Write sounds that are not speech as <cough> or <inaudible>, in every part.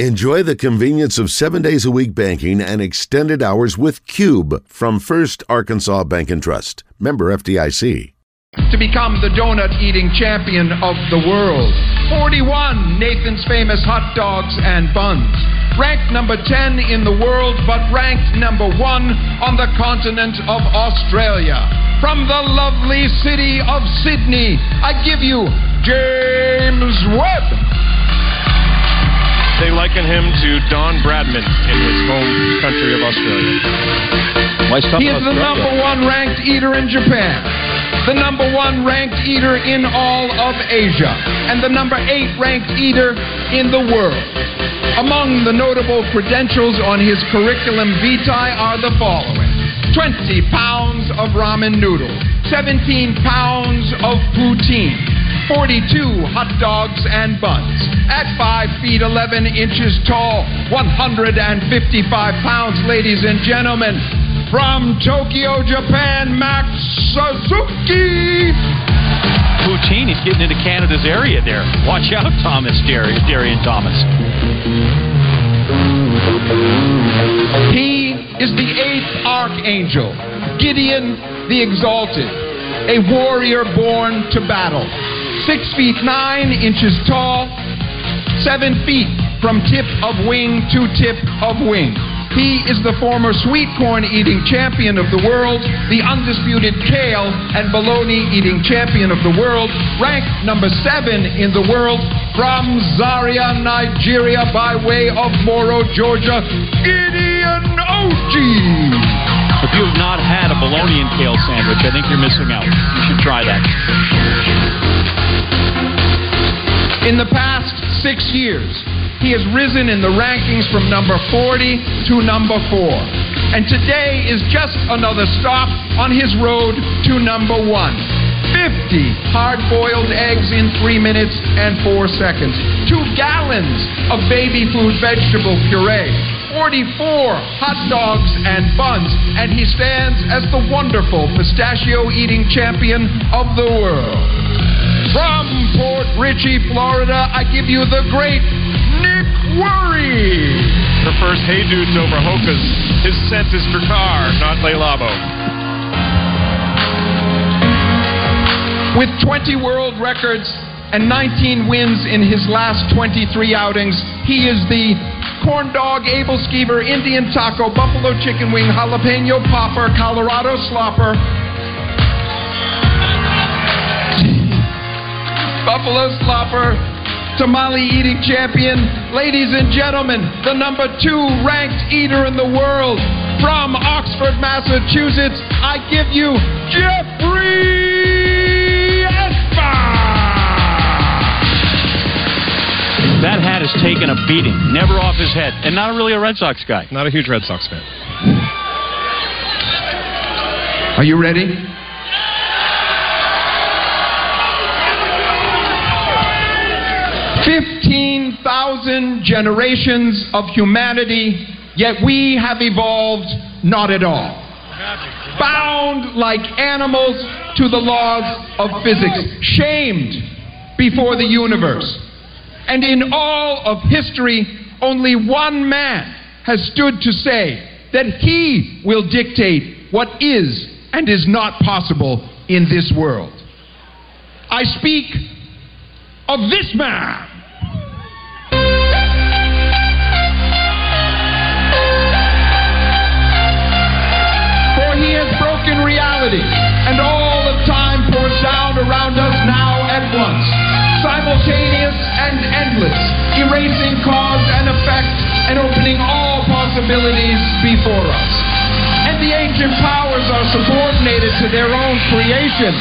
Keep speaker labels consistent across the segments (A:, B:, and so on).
A: Enjoy the convenience of seven days a week banking and extended hours with Cube from First Arkansas Bank and Trust. Member FDIC.
B: To become the donut eating champion of the world. 41 Nathan's famous hot dogs and buns. Ranked number 10 in the world, but ranked number 1 on the continent of Australia. From the lovely city of Sydney, I give you James Webb.
C: They liken him to Don Bradman in his home country of Australia.
B: He is the number one ranked eater in Japan, the number one ranked eater in all of Asia, and the number eight ranked eater in the world. Among the notable credentials on his curriculum vitae are the following 20 pounds of ramen noodles, 17 pounds of poutine. 42 hot dogs and buns. At 5 feet 11 inches tall, 155 pounds, ladies and gentlemen, from Tokyo, Japan, Max Suzuki.
D: Poutine, he's getting into Canada's area there. Watch out, Thomas, Darian, Darian Thomas.
B: He is the eighth archangel, Gideon the Exalted, a warrior born to battle six feet nine inches tall, seven feet from tip of wing to tip of wing. He is the former sweet corn eating champion of the world, the undisputed kale and bologna eating champion of the world, ranked number seven in the world from Zaria, Nigeria, by way of Morrow, Georgia, Gideon Oji.
D: If you have not had a bologna and kale sandwich, I think you're missing out. You should try that.
B: In the past six years, he has risen in the rankings from number 40 to number 4. And today is just another stop on his road to number 1. 50 hard boiled eggs in 3 minutes and 4 seconds. 2 gallons of baby food vegetable puree. 44 hot dogs and buns. And he stands as the wonderful pistachio eating champion of the world. From Port Richey, Florida, I give you the great Nick Wehry.
C: The first Hey Dudes over Hoka's. His scent is for car, not Le Labo.
B: With 20 world records and 19 wins in his last 23 outings, he is the corn dog, aebleskiver, Indian taco, buffalo chicken wing, jalapeno popper, Colorado slopper, buffalo slopper, tamale eating champion. Ladies and gentlemen, the number two ranked eater in the world from Oxford, Massachusetts, I give you Geoffrey Esper.
D: That hat has taken a beating, never off his head, and not really a Red Sox guy.
C: Not a huge Red Sox fan.
B: Are you ready? Thousand generations of humanity, yet we have evolved not at all. Bound like animals to the laws of physics, shamed before the universe. And in all of history, only one man has stood to say that he will dictate what is and is not possible in this world. I speak of this man. Broken reality, and all of time pours down around us now at once, simultaneous and endless, erasing cause and effect and opening all possibilities before us. And the ancient powers are subordinated to their own creation,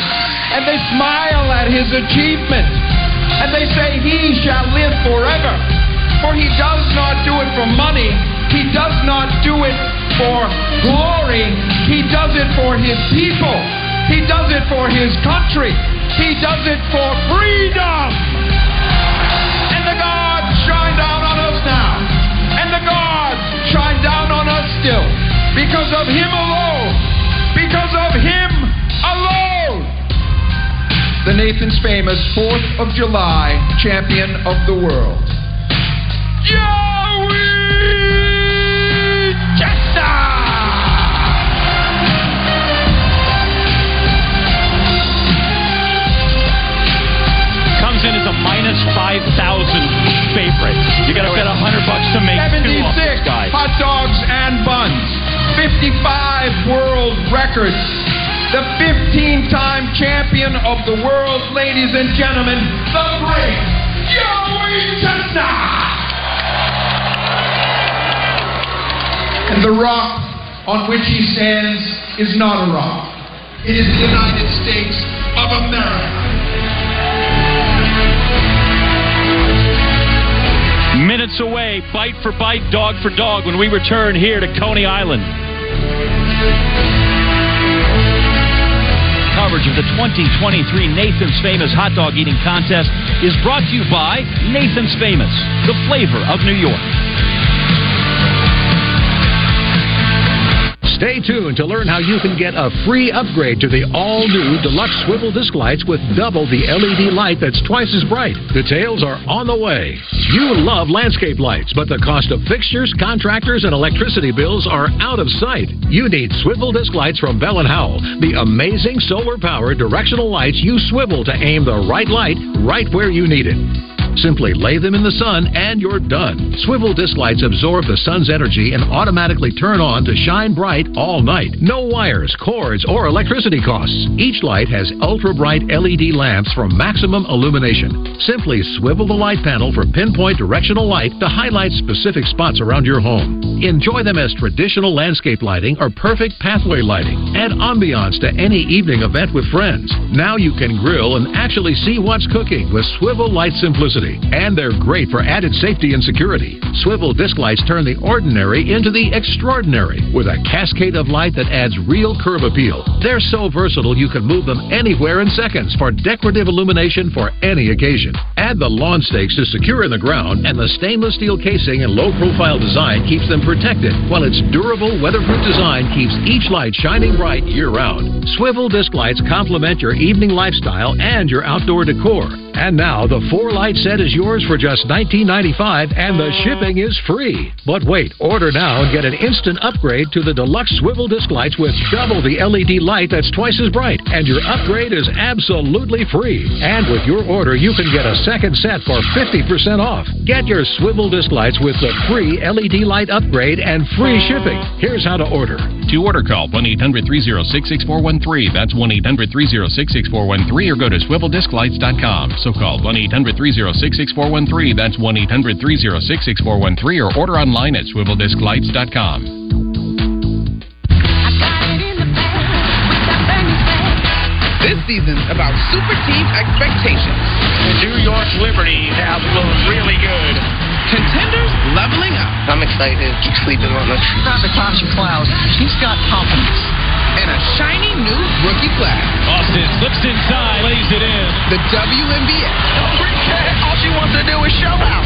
B: and they smile at his achievement, and they say, He shall live forever. For he does not do it for money, he does not do it for glory, he does it for his people, he does it for his country, he does it for freedom. And the gods shine down on us now, and the gods shine down on us still, because of him alone, because of him alone. The Nathan's famous 4th of July champion of the world. Ladies and gentlemen, the great Joey Chestnut! And the rock on which he stands is not a rock. It is the United States of America.
D: Minutes away, bite for bite, dog for dog, when we return here to Coney Island. Coverage of the 2023 Nathan's Famous Hot Dog Eating Contest is brought to you by Nathan's Famous, the flavor of New York.
E: Stay tuned to learn how you can get a free upgrade to the all new deluxe swivel disc lights with double the LED light that's twice as bright. Details are on the way. You love landscape lights, but the cost of fixtures, contractors, and electricity bills are out of sight. You need swivel disc lights from Bell and Howell, the amazing solar powered directional lights you swivel to aim the right light right where you need it. Simply lay them in the sun and you're done. Swivel disc lights absorb the sun's energy and automatically turn on to shine bright all night. No wires, cords, or electricity costs. Each light has ultra bright LED lamps for maximum illumination. Simply swivel the light panel for pinpoint directional light to highlight specific spots around your home. Enjoy them as traditional landscape lighting or perfect pathway lighting. Add ambiance to any evening event with friends. Now you can grill and actually see what's cooking with Swivel Light Simplicity. And they're great for added safety and security. Swivel disc lights turn the ordinary into the extraordinary with a cascade of light that adds real curb appeal. They're so versatile you can move them anywhere in seconds for decorative illumination for any occasion. Add the lawn stakes to secure in the ground, and the stainless steel casing and low profile design keeps them protected, while its durable, weatherproof design keeps each light shining bright year round. Swivel disc lights complement your evening lifestyle and your outdoor decor. And now the four light set is yours for just $19.95 and the shipping is free. But wait, order now and get an instant upgrade to the deluxe swivel disc lights with double the LED light that's twice as bright. And your upgrade is absolutely free. And with your order, you can get a second set for 50% off. Get your swivel disc lights with the free LED light upgrade and free shipping. Here's how to order.
F: To order, call 1 800 306 6413. That's 1 800 306 6413 or go to swiveldisclights.com. So call 1 800 306 6413. That's 1 800 306 6413 or order online at swiveldisclights.com.
G: This season's about super team expectations.
H: New York Liberty have looked really good.
G: Contenders leveling up.
I: I'm excited. Keep sleeping on us.
J: Not Natasha Cloud. She's got confidence.
G: And a shiny new rookie class.
D: Austin slips inside, lays it in.
G: The WNBA.
J: All she wants to do is show out.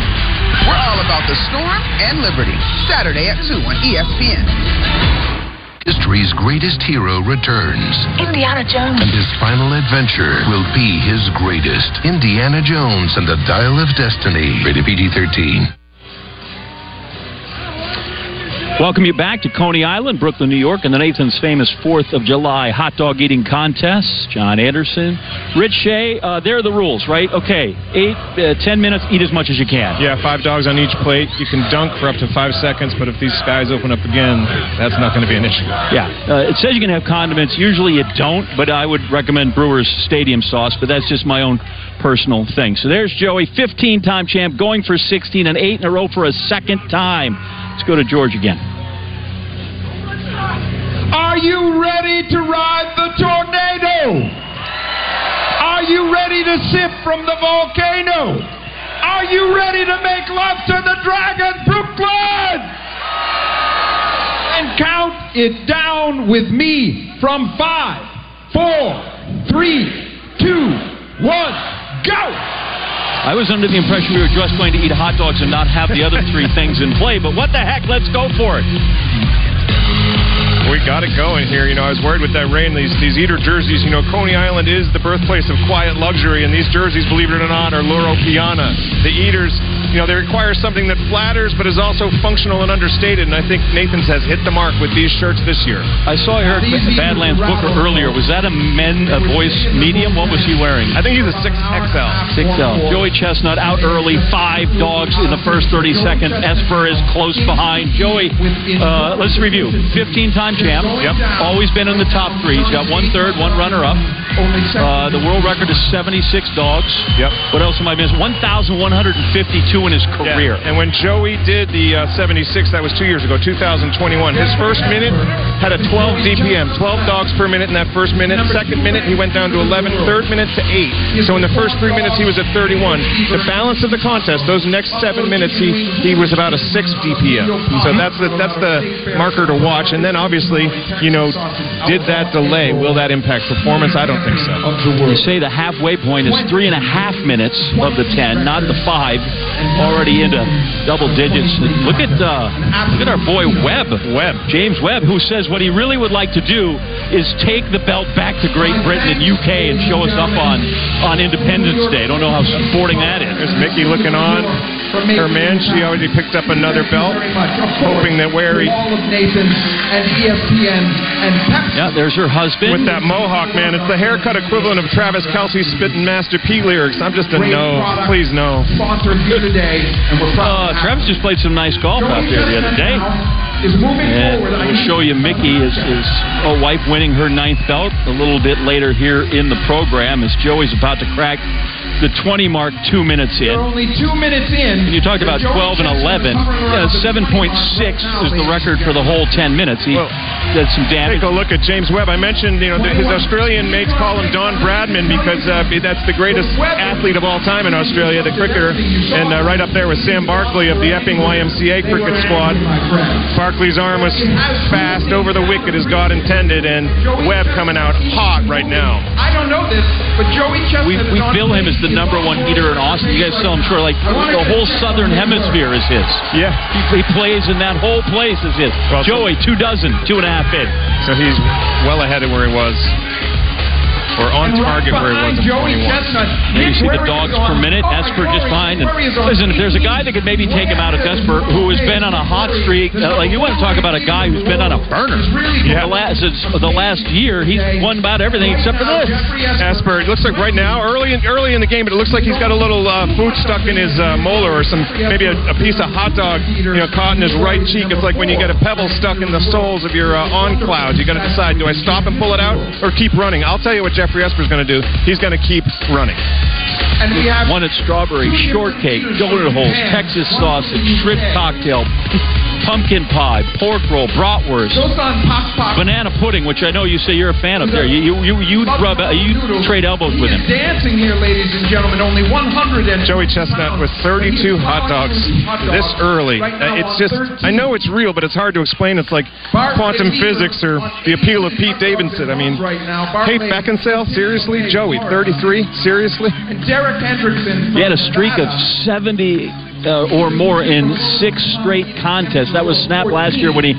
G: We're all about the Storm and Liberty. Saturday at 2 on ESPN.
K: History's greatest hero returns.
L: Indiana Jones.
K: And his final adventure will be his greatest. Indiana Jones and the Dial of Destiny. Rated PG 13.
D: Welcome you back to Coney Island, Brooklyn, New York, and the Nathan's famous 4th of July hot dog eating contest. John Anderson, Rich Shea, uh, there are the rules, right? Okay, eight, uh, ten minutes, eat as much as you can.
C: Yeah, five dogs on each plate. You can dunk for up to five seconds, but if these skies open up again, that's not going to be an issue.
D: Yeah, uh, it says you can have condiments. Usually you don't, but I would recommend Brewer's Stadium sauce, but that's just my own personal thing. So there's Joey, 15 time champ, going for 16 and 8 in a row for a second time. Let's go to George again.
B: Are you ready to ride the tornado? Are you ready to sip from the volcano? Are you ready to make love to the dragon, Brooklyn? And count it down with me from five, four, three, two, one, go!
D: I was under the impression we were just going to eat hot dogs and not have the other three things in play, but what the heck? Let's go for it.
C: We got it going here. You know, I was worried with that rain. These these eater jerseys. You know, Coney Island is the birthplace of quiet luxury, and these jerseys, believe it or not, are Loro Piana. The eaters, you you know, they require something that flatters but is also functional and understated. And I think Nathan's has hit the mark with these shirts this year.
D: I saw Eric Badlands Booker earlier. Was that a men, a boys medium? What was he wearing?
C: I think he's a 6XL.
D: 6L. Joey Chestnut out early. Five dogs in the first 30 seconds. Esper is close behind. Joey, uh, let's review. 15 time champ.
C: Yep.
D: Always been in the top three. He's got one third, one runner up. Uh, the world record is 76 dogs.
C: Yep.
D: What else am I missing? 1,152 in his career.
C: Yeah. And when Joey did the uh, 76, that was two years ago, 2021. His first minute had a 12 DPM, 12 dogs per minute in that first minute. Second minute, he went down to 11. Third minute to 8. So in the first three minutes, he was at 31. The balance of the contest, those next seven minutes, he, he was about a 6 DPM. So that's the, that's the marker to watch. And then obviously, you know, did that delay, will that impact performance? I don't think so.
D: You say the halfway point is three and a half minutes of the 10, not the five. Already into double digits. Look at uh, look at our boy Webb.
C: Webb.
D: James Webb, who says what he really would like to do is take the belt back to Great Britain and UK and show us up on on Independence Day. I don't know how sporting that is.
C: There's Miki looking on. Her man, she already picked up another belt, hoping that where he.
B: All of Nathan and ESPN and Pepsi.
D: Yeah, there's her husband.
C: With that mohawk, man. It's the haircut equivalent of Travis Kelce spitting Master P lyrics. I'm just a no. Please no.
B: Sponsored here today, and we're proud.
D: Uh, Travis just played some nice golf out there the other day.
B: Is moving
D: And
B: forward. I
D: we'll show you Miki, his, his oh, wife, winning her ninth belt a little bit later here in the program as Joey's about to crack the 20 mark two minutes
B: We're
D: in.
B: only two minutes in.
D: And you talked about 12 and 11. Yeah, 7.6 is the record for the whole 10 minutes. He
C: Well,
D: did some damage.
C: Take a look at James Webb. I mentioned, you know, that his Australian mates call him Don Bradman because uh, that's the greatest athlete of all time in Australia, the cricketer, and uh, right up there with Sam Barkley of the Epping YMCA cricket squad. Barkley's arm was fast over the wicket as God intended, and Webb coming out hot right now.
B: I don't know this, but Joey Chestnut
D: We, we bill him as the number one hitter in Austin. You guys saw him sure like the whole southern hemisphere is his.
C: Yeah.
D: He, he plays in that whole place is his.
C: Well,
D: Joey, two dozen, two and a half in.
C: So he's well ahead of where he was, or on
B: And right
C: target where he was
B: behind
C: in
B: Joey
C: 21.
B: Chestnut.
D: You see the dogs per minute.
B: oh,
D: Esper just
B: Joey
D: behind. And
B: Wehry is on
D: listen, if there's a guy that could maybe take him out of Esper, who has been on a hot streak, uh, like you want to talk about a guy who's been on a burner.
C: Yeah.
D: The last, since the last year, he's won about everything except for this.
C: Esper, it looks like right now, early in, early in the game, but it looks like he's got a little uh, food stuck in his uh, molar or some maybe a, a piece of hot dog, you know, caught in his right cheek. It's like when you get a pebble stuck in the soles of your uh, on clouds. You got to decide: do I stop and pull it out or keep running? I'll tell you what Geoffrey Esper's going to do. He's going to keep running.
B: And we have
D: One at strawberry, shortcake, donut holes, Texas sausage, shrimp cocktail, pumpkin pie, pork roll, bratwurst,
B: goes on pop pop.
D: banana pudding, which I know you say you're a fan of. There, you you you you rub you trade elbows
B: He
D: with him.
B: dancing here, ladies and gentlemen. Only 100 and
C: Joey Chestnut with 32 hot dogs this early. Uh, it's just, I know it's real, but it's hard to explain. It's like quantum physics or the appeal of Pete Davidson. I mean,
B: right now.
C: Kate
B: Barclay
C: Beckinsale, seriously? Joey, 33, seriously?
B: and Derek Hendrickson.
D: He had a streak of 70 uh, or more in six straight contests. That was snapped last year when he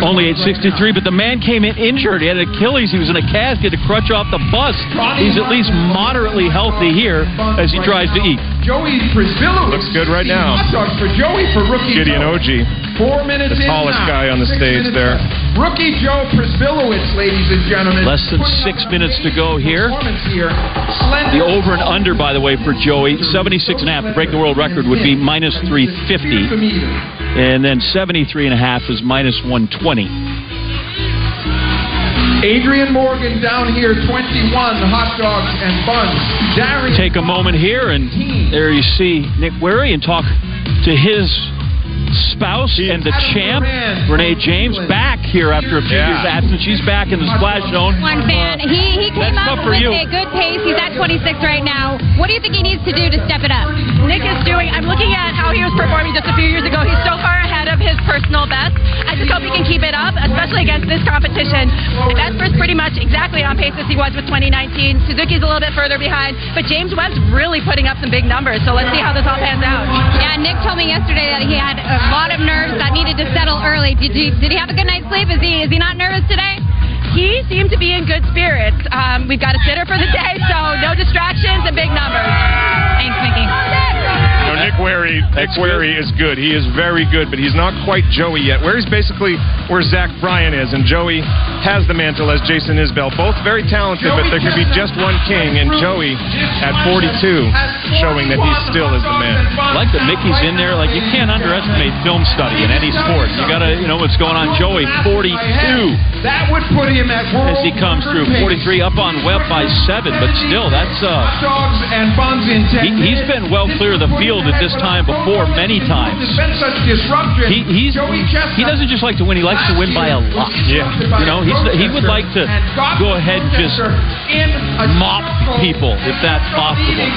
D: only ate 63. But the man came in injured. He had Achilles. He was in a cast. He had to crutch off the bus. He's at least moderately healthy here as he tries to eat.
B: Joey Prisvillo.
C: Looks good right now.
B: Hot dogs for Joey for rookie
C: Gideon
B: Joe.
C: Oji.
B: Four minutes
C: The tallest guy on the stage
B: minutes
C: there.
B: Rookie Joe Prisvillowitz, ladies and gentlemen.
D: Less than six minutes to go here.
B: performance here.
D: The over and under, by the way, for Joey, 76 and a half. To break the world record would be minus 350. And then 73 and a half is minus 120.
B: Adrian Morgan down here, 21 hot dogs and buns. Darian
D: Take a moment here, and there you see Nick Wehry and talk to his spouse and the champ, Renee James, back here after a few
C: Yeah.
D: years absence. She's back in the splash zone.
L: One fan. He he came
D: That's
L: up
D: for
L: with
D: you.
L: a good pace. He's at 26 right now. What do you think he needs to do to step it up?
M: Nick is doing. I'm looking at how he was performing just a few years ago. He's so far ahead of his personal best. I just hope he can keep it up, especially against this competition. Vesper's pretty much exactly on pace as he was with 2019. Suzuki's a little bit further behind, but James Webb's really putting up some big numbers. So let's see how this all pans out.
L: Yeah, Nick told me yesterday that he had a lot of nerves that needed to settle early. Did he did he have a good night's sleep? Is he is he not nervous today?
M: He seemed to be in good spirits. Um, we've got a sitter for the day, so no distractions and big numbers.
L: Thanks, Miki.
C: You know, Nick Nick Wehry. Nick Wehry is good. He is very good, but he's not quite Joey yet. Wehry's basically where Zach Bryan is, and Joey has the mantle as Jason Isbell. Both very talented, but there could be just one king, and Joey at 42 showing that he still is the man.
D: I like that Miki's in there. Like you can't underestimate film study in any sport. You got to, you know, what's going on. Joey, 42.
B: That would put him at world
D: As he comes through, 43 up on Webb by seven, but still, that's uh.
B: Dogs and buns in
D: He, he's been well clear of the field at this time before many times.
B: There's been such disruption.
D: He, he's he doesn't just like to win; he likes to win by a lot.
C: Yeah,
D: you know, he would like to go ahead and just mop people if that's possible.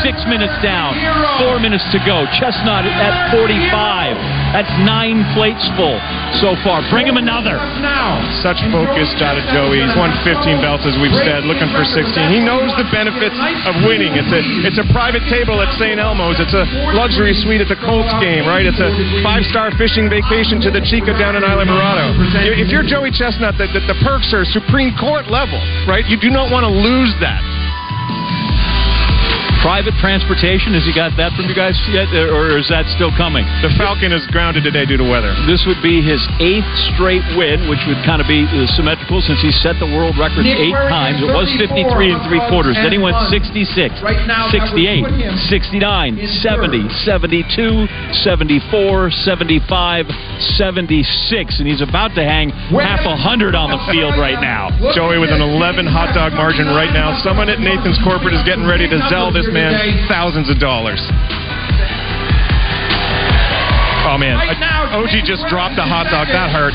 D: Six minutes down, four minutes to go. Chestnut at 45. That's nine plates full so far. Bring him another.
C: Such focus out of Joey. He's won 15 belts, as we've said, looking for 16. He knows the benefits of winning. It's a it's a private table at St. Elmo's. It's a luxury suite at the Colts game, right? It's a five-star fishing vacation to the Chica down in Islamorada. If you're Joey Chestnut, the, the, the perks are Supreme Court level, right? You do not want to lose that.
D: Private transportation, has he got that from you guys yet, or is that still coming?
C: The Falcon is grounded today due to weather.
D: This would be his eighth straight win, which would kind of be uh, symmetrical since he set the world record
B: Nick
D: eight times. It was 53 and three quarters. Then he went
B: and
D: 66,
B: Right now,
D: 68, 69, 70, 72, 74, 75, 76, and he's about to hang half a hundred on the <laughs> field right now.
C: Joey with an 11 hot dog margin right now. Someone at Nathan's Corporate is getting ready to sell this man thousands of dollars. Oh man, Oji just dropped a hot dog. That hurts.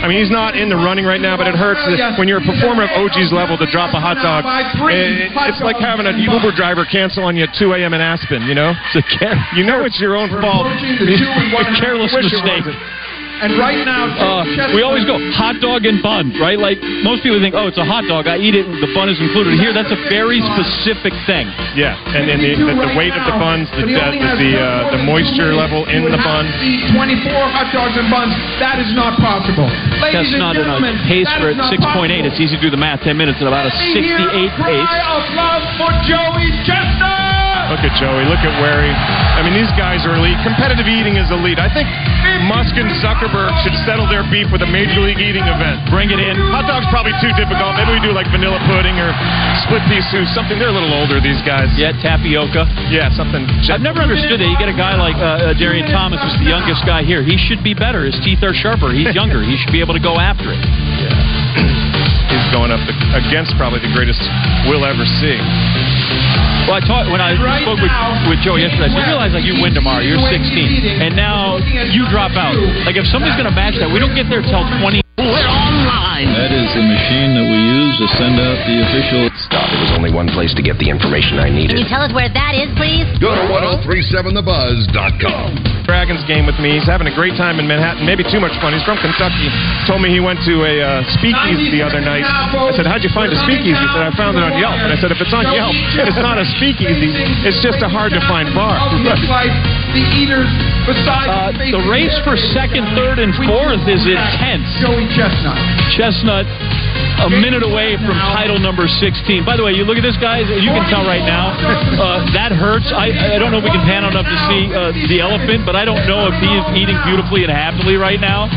C: I mean, he's not in the running right now, but it hurts when you're a performer of Oji's level to drop a hot dog. It- it's like having an Uber driver cancel on you at 2 a.m. in Aspen. You know, <laughs> you know it's your own fault.
D: A careless mistake.
C: Wasn't.
B: And right now,
D: Uh, we always go hot dog and bun, right? Like most people think, oh, it's a hot dog. I eat it, the bun is included. Here, that's a very specific thing.
C: Yeah, and then the, the, the weight of the buns, the the, the, uh, the moisture level in the bun.
B: 24 hot dogs and buns. That is not possible. Ladies
D: That's
B: and
D: not in
B: gentlemen,
D: a pace for
B: is
D: at 6.8. It's easy to do the math. 10 minutes at about a 68 pace.
B: Cry of love for Joey Chestnut.
C: Look at Joey. Look at Wehry. I mean, these guys are elite. Competitive eating is elite. I think Musk and Zuckerberg should settle their beef with a major league eating event.
D: Bring it in.
C: Hot dog's probably too difficult. Maybe we do like vanilla pudding or split pea soup. Something. They're a little older. These guys.
D: Yeah, tapioca.
C: Yeah, something.
D: I've never understood it. You get a guy like uh, uh, Darian Thomas, who's the youngest guy here. He should be better. His teeth are sharper. He's younger. He should be able to go after it. <clears throat>
C: He's going up against probably the greatest we'll ever see.
D: Well, I taught when I spoke with, with Joe yesterday. I said, you realize like you win tomorrow. You're 16, and now you drop out. Like if somebody's going to match that, we don't get there till 20.
N: That is the machine that we use to send out the official.
O: Stop. There was only one place to get the information I needed.
P: Can you tell us where that is, please?
A: Go to 1037thebuzz.com.
C: Dragons game with me. He's having a great time in Manhattan. Maybe too much fun. He's from Kentucky. Told me he went to a uh, speakeasy the other night. I said, "How'd you find a speakeasy?" He said, "I found it on Yelp." And I said, "If it's on Yelp, it's not a speakeasy. It's just a hard to find bar." <laughs>
B: The eaters beside
D: Uh, the race for second, third, and fourth is intense.
B: Joey Chestnut.
D: Chestnut a minute away from title number 16. By the way, you look at this guy, you can tell right now, uh, that hurts. I, I don't know if we can pan on up to see uh, the elephant, but I don't know if he is eating beautifully and happily right now.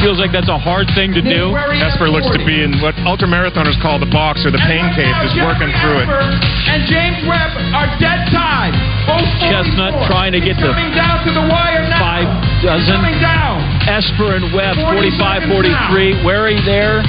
D: Feels like that's a hard thing to do.
C: Esper looks to be in what ultramarathoners call the box or the pain cave, just working through it.
B: And James Webb are dead tied. Both
D: Chestnut trying to get to
B: down to the wire now.
D: five dozen.
B: Coming down.
D: Esper and Webb, 45 43. Wehry there.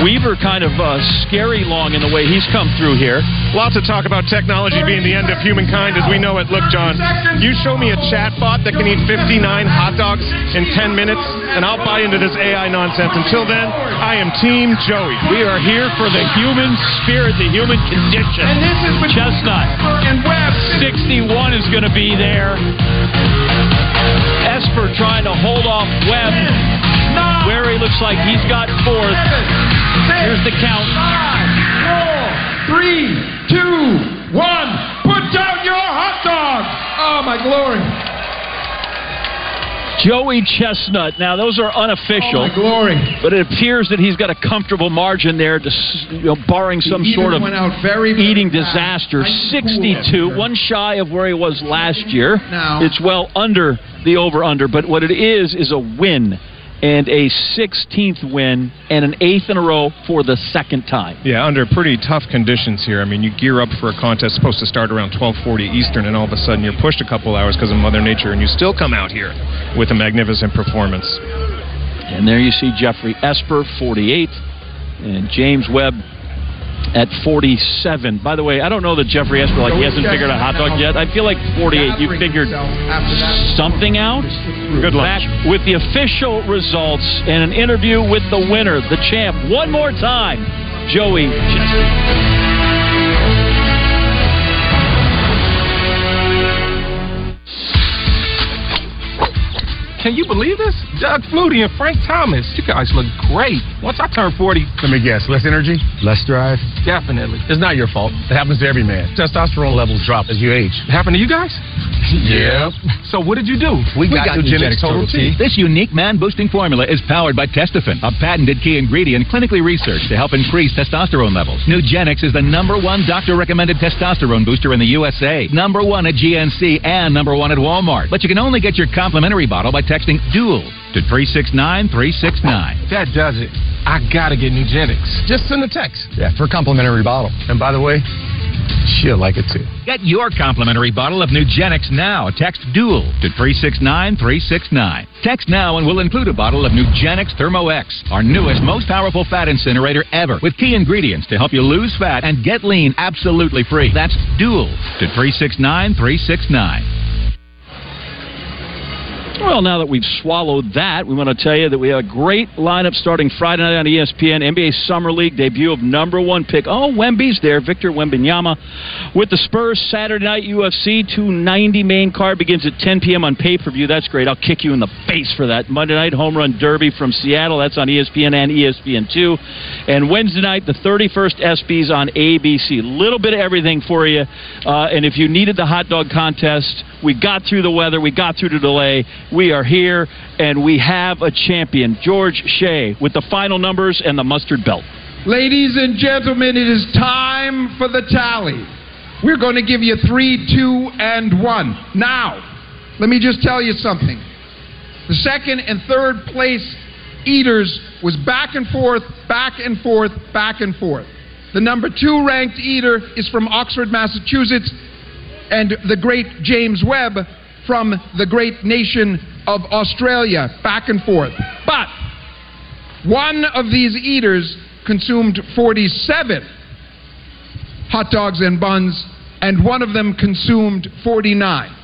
D: Weaver kind of uh, scary long in the way he's come through here.
C: Lots of talk about technology being the end of humankind as we know it. Look, John, you show me a chatbot that can eat 59 hot dogs in 10 minutes, and I'll buy into this AI nonsense. Until then, I am Team Joey.
D: We are here for the human spirit, the human condition.
B: And this is
D: Chestnut.
B: and Webb.
D: 61 is going to be there. Esper trying to hold off Webb. Wehry looks like he's got fourth. Here's the count.
B: Five, four, three, two, one. Put down your hot dog. Oh, my glory.
D: Joey Chestnut. Now, those are unofficial.
B: Oh, my glory.
D: But it appears that he's got a comfortable margin there, to, you know, barring some sort of
B: out very, very
D: eating
B: fast.
D: disaster.
B: Nice and
D: 62,
B: there.
D: one shy of where he was last year.
B: Now-
D: It's well under the over under, but what it is is a win and a 16th win and an eighth in a row for the second time.
C: Yeah, under pretty tough conditions here. I mean, you gear up for a contest supposed to start around 12:40 Eastern, and all of a sudden you're pushed a couple hours because of Mother Nature, and you still come out here with a magnificent performance.
D: And there you see Geoffrey Esper, 48, and James Webb at 47. By the way, I don't know that Geoffrey Esper, like, he hasn't figured out hot dog yet. I feel like 48, you figured something out?
C: Good luck.
D: Back with the official results and an interview with the winner, the champ, one more time, Joey Chestnut.
P: Can you believe this? Doug Flutie and Frank Thomas. You guys look great. Once I turn 40,
Q: Let me guess. Less energy, less drive.
P: definitely.
Q: It's not your fault. It happens to every man. Testosterone levels drop as you age.
P: It happened to you guys? <laughs>
Q: Yep.
P: So what did you do?
Q: We got Nugenix Total T.
R: This unique man boosting formula is powered by Testofen, a patented key ingredient clinically researched to help increase testosterone levels. Nugenix is the number one doctor recommended testosterone booster in the USA, number one at GNC, and number one at Walmart. But you can only get your complimentary bottle by texting DUAL to 369 369.
P: That does it. I gotta get Nugenix.
Q: Just send a text. Yeah, for a complimentary bottle. And by the way, she'll like it too.
R: Get your complimentary bottle of Nugenix now. Text DUAL to 369 369. Text now and we'll include a bottle of Nugenix Thermo X, our newest, most powerful fat incinerator ever, with key ingredients to help you lose fat and get lean absolutely free. That's DUAL to 369 369.
D: Well, now that we've swallowed that, we want to tell you that we have a great lineup starting Friday night on ESPN. NBA Summer League debut of number one pick. Oh, Wemby's there. Victor Wembanyama with the Spurs. Saturday night UFC 290 main card begins at 10 p.m. on pay per view. That's great. I'll kick you in the face for that. Monday night home run derby from Seattle. That's on ESPN and ESPN2. And Wednesday night, the 31st ESPYS on ABC. Little bit of everything for you. Uh, and if you needed the hot dog contest, we got through the weather. We got through the delay. We are here, and we have a champion, George Shea, with the final numbers and the mustard belt.
B: Ladies and gentlemen, it is time for the tally. We're going to give you three, two, and one. Now, let me just tell you something. The second and third place eaters was back and forth, back and forth, back and forth. The number two ranked eater is from Oxford, Massachusetts, and the great James Webb from the great nation of Australia, back and forth. But one of these eaters consumed 47 hot dogs and buns, and one of them consumed 49.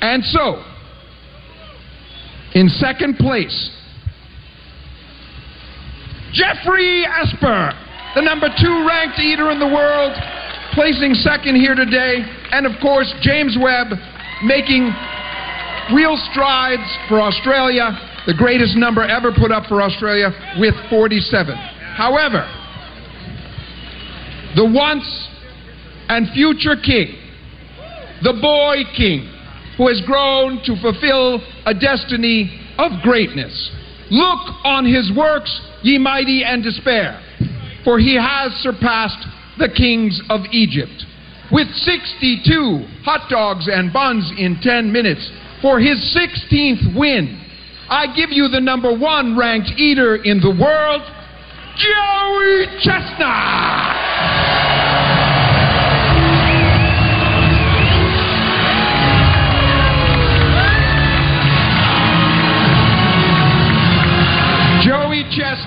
B: And so, in second place, Geoffrey Esper, the number two ranked eater in the world, placing second here today. And of course, James Webb making real strides for Australia, the greatest number ever put up for Australia with 47. However, the once and future king, the boy king, who has grown to fulfill a destiny of greatness. Look on his works, ye mighty, and despair, for he has surpassed the kings of Egypt. With 62 hot dogs and buns in 10 minutes for his 16th win, I give you the number one ranked eater in the world, Joey Chestnut!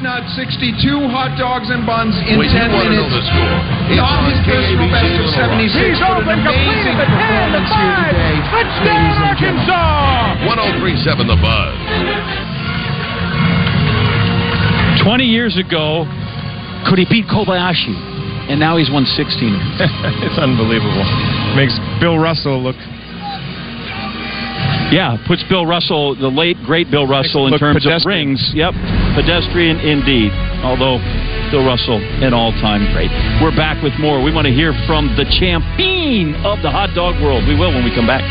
B: Chestnut, 62 hot dogs and buns in
K: When you
B: 10
K: wanna know
B: minutes.
K: the score, it's
B: Not
K: on
B: his personal best of
K: Little Rock.
B: 76,
K: He's
B: but an
K: open,
B: amazing
K: completed the 10, the
B: performance here
K: five.
B: today.
K: Touchdown,
B: ladies and gentlemen.
K: 1037 The Buzz.
D: 20 years ago, could he beat Kobayashi? And now he's won 16. <laughs>
C: it's unbelievable. Makes Bill Russell look
D: Yeah, puts Bill Russell, the late great Bill Russell, in terms of rings. Yep, pedestrian indeed. Although Bill Russell, an all-time great. We're back with more. We want to hear from the champion of the hot dog world. We will when we come back.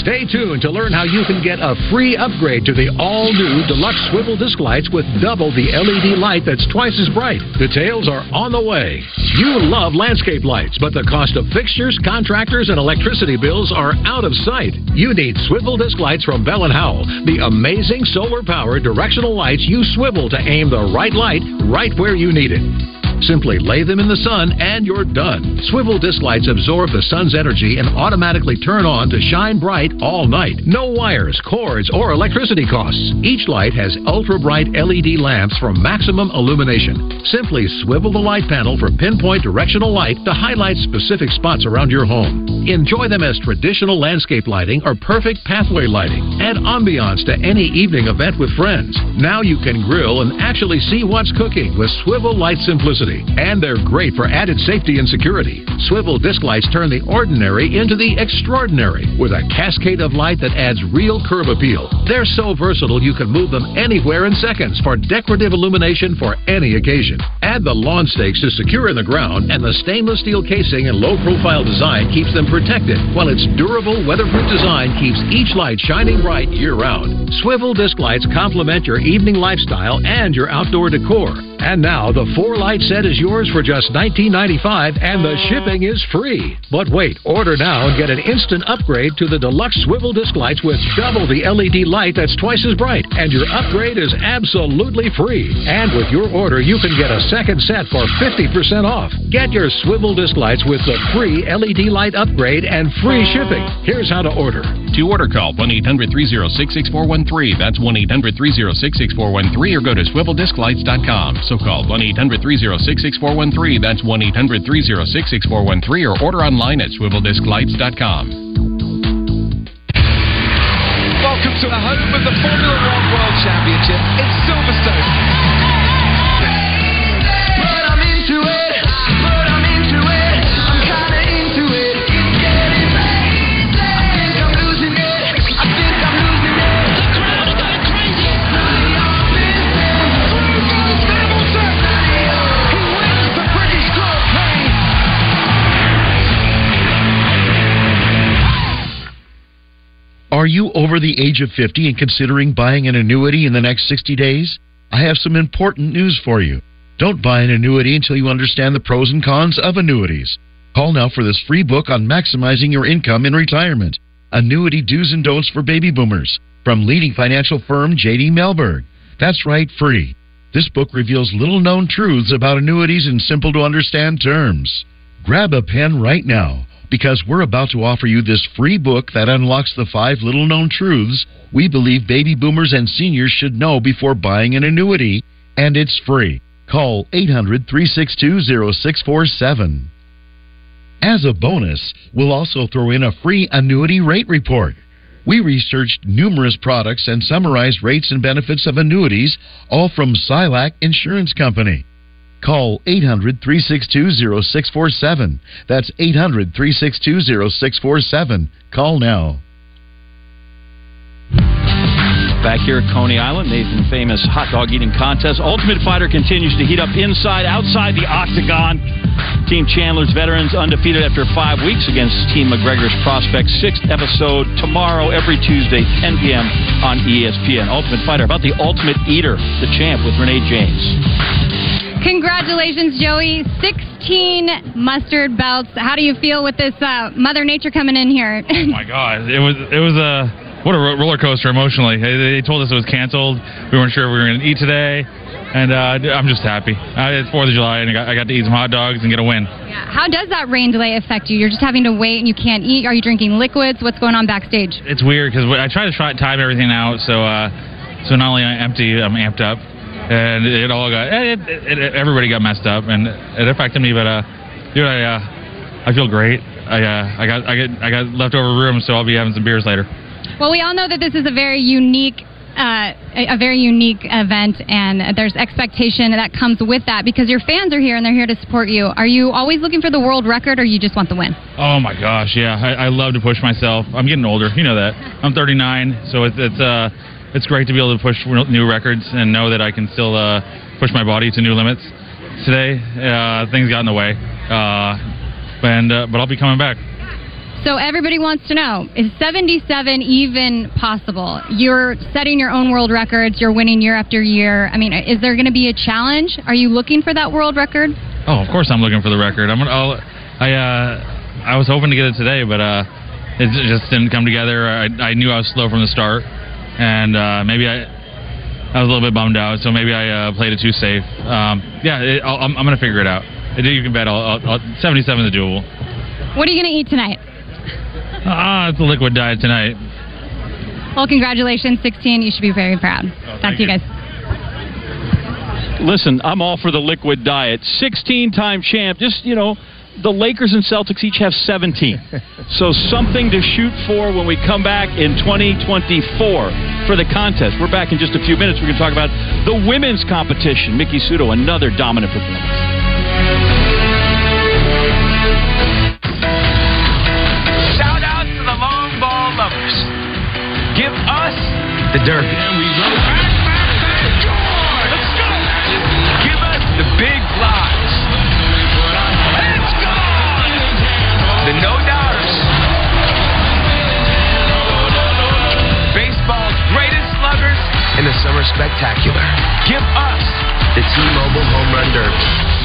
E: Stay tuned to learn how you can get a free upgrade to the all new deluxe swivel disc lights with double the LED light that's twice as bright. Details are on the way. You love landscape lights, but the cost of fixtures, contractors, and electricity bills are out of sight. You need swivel disc lights from Bell and Howell, the amazing solar powered directional lights you swivel to aim the right light right where you need it. Simply lay them in the sun and you're done. Swivel disc lights absorb the sun's energy and automatically turn on to shine bright all night. No wires, cords, or electricity costs. Each light has ultra bright LED lamps for maximum illumination. Simply swivel the light panel for pinpoint directional light to highlight specific spots around your home. Enjoy them as traditional landscape lighting or perfect pathway lighting. Add ambiance to any evening event with friends. Now you can grill and actually see what's cooking with swivel light simplicity. And they're great for added safety and security. Swivel disc lights turn the ordinary into the extraordinary with a cascade of light that adds real curb appeal. They're so versatile you can move them anywhere in seconds for decorative illumination for any occasion. Add the lawn stakes to secure in the ground, and the stainless steel casing and low profile design keeps them protected, while its durable, weatherproof design keeps each light shining bright year round. Swivel disc lights complement your evening lifestyle and your outdoor decor. And now the four light set is yours for just $19.95 and the shipping is free. But wait, order now and get an instant upgrade to the deluxe swivel disc lights with double the LED light that's twice as bright. And your upgrade is absolutely free. And with your order, you can get a second set for 50% off. Get your swivel disc lights with the free LED light upgrade and free shipping. Here's how to order.
F: To order, call 1 800 306 6413. That's 1 800 306 6413 or go to swiveldisclights.com. So call 1 800 306 6413. That's 1 800 306 6413 or order online at swiveldisclights.com.
S: Welcome to the home of the Formula One World Championship. It's Silverstone.
T: Are you over the age of 50 and considering buying an annuity in the next 60 days? I have some important news for you. Don't buy an annuity until you understand the pros and cons of annuities. Call now for this free book on maximizing your income in retirement. Annuity Do's and Don'ts for Baby Boomers from leading financial firm JD Mellberg. That's right, free. This book reveals little known truths about annuities in simple to understand terms. Grab a pen right now because we're about to offer you this free book that unlocks the five little known truths we believe baby boomers and seniors should know before buying an annuity, and it's free. Call 800 362 0647. As a bonus, we'll also throw in a free annuity rate report. We researched numerous products and summarized rates and benefits of annuities, all from Silac Insurance Company. Call 800 362 0647. That's 800 362 0647. Call now.
D: Back here at Coney Island, Nathan famous hot dog eating contest. Ultimate Fighter continues to heat up inside, outside the octagon. Team Chandler's veterans undefeated after five weeks against Team McGregor's prospects. Sixth episode tomorrow, every Tuesday, 10 p.m. on ESPN. Ultimate Fighter about the Ultimate Eater, the champ with Renee James.
L: Congratulations, Joey. 16 mustard belts. How do you feel with this uh, Mother Nature coming in here?
U: Oh my <laughs> God, it was it was a what a ro- roller coaster emotionally. They, they told us it was canceled. We weren't sure if we were going to eat today, and uh, I'm just happy. Uh, it's Fourth of July, and I got, I got to eat some hot dogs and get a win.
L: How does that rain delay affect you? You're just having to wait and you can't eat. Are you drinking liquids? What's going on backstage?
U: It's weird because I try to try, time everything out, so uh, so not only am I empty, I'm amped up, and it all got it, it, it, everybody got messed up, and it affected me. But uh, dude, I uh, I feel great. I uh, I got I got I got leftover room, so I'll be having some beers later.
L: Well, we all know that this is a very unique. Uh, a, a very unique event, and there's expectation that comes with that because your fans are here and they're here to support you. Are you always looking for the world record, or you just want the win?
U: Oh my gosh, yeah, I, I love to push myself. I'm getting older, you know that. I'm 39, so it's it's uh it's great to be able to push new records and know that I can still uh, push my body to new limits. Today, uh, things got in the way, uh, and uh, but I'll be coming back.
L: So everybody wants to know: Is 77 even possible? You're setting your own world records. You're winning year after year. I mean, is there going to be a challenge? Are you looking for that world record?
U: Oh, of course I'm looking for the record. I'm gonna. I'll, I uh, I was hoping to get it today, but uh, it just didn't come together. I, I knew I was slow from the start, and uh, maybe I I was a little bit bummed out. So maybe I uh, played it too safe. Um, yeah, it, I'll, I'm, I'm gonna figure it out. I think You can bet. I'll, I'll, I'll 77 is doable.
L: What are you going to eat tonight?
U: Ah, it's a liquid diet tonight.
L: Well, congratulations, 16. You should be very proud. Talk to you guys.
D: Listen, I'm all for the liquid diet. 16 time champ. Just, you know, the Lakers and Celtics each have 17. <laughs> so something to shoot for when we come back in 2024 for the contest. We're back in just a few minutes. We're going to talk about the women's competition. Miki Sudo, another dominant performance.
S: Shout out to the long ball lovers. Give us the derby.
O: In the summer spectacular.
S: Give us
O: The T-Mobile Home Run Derby.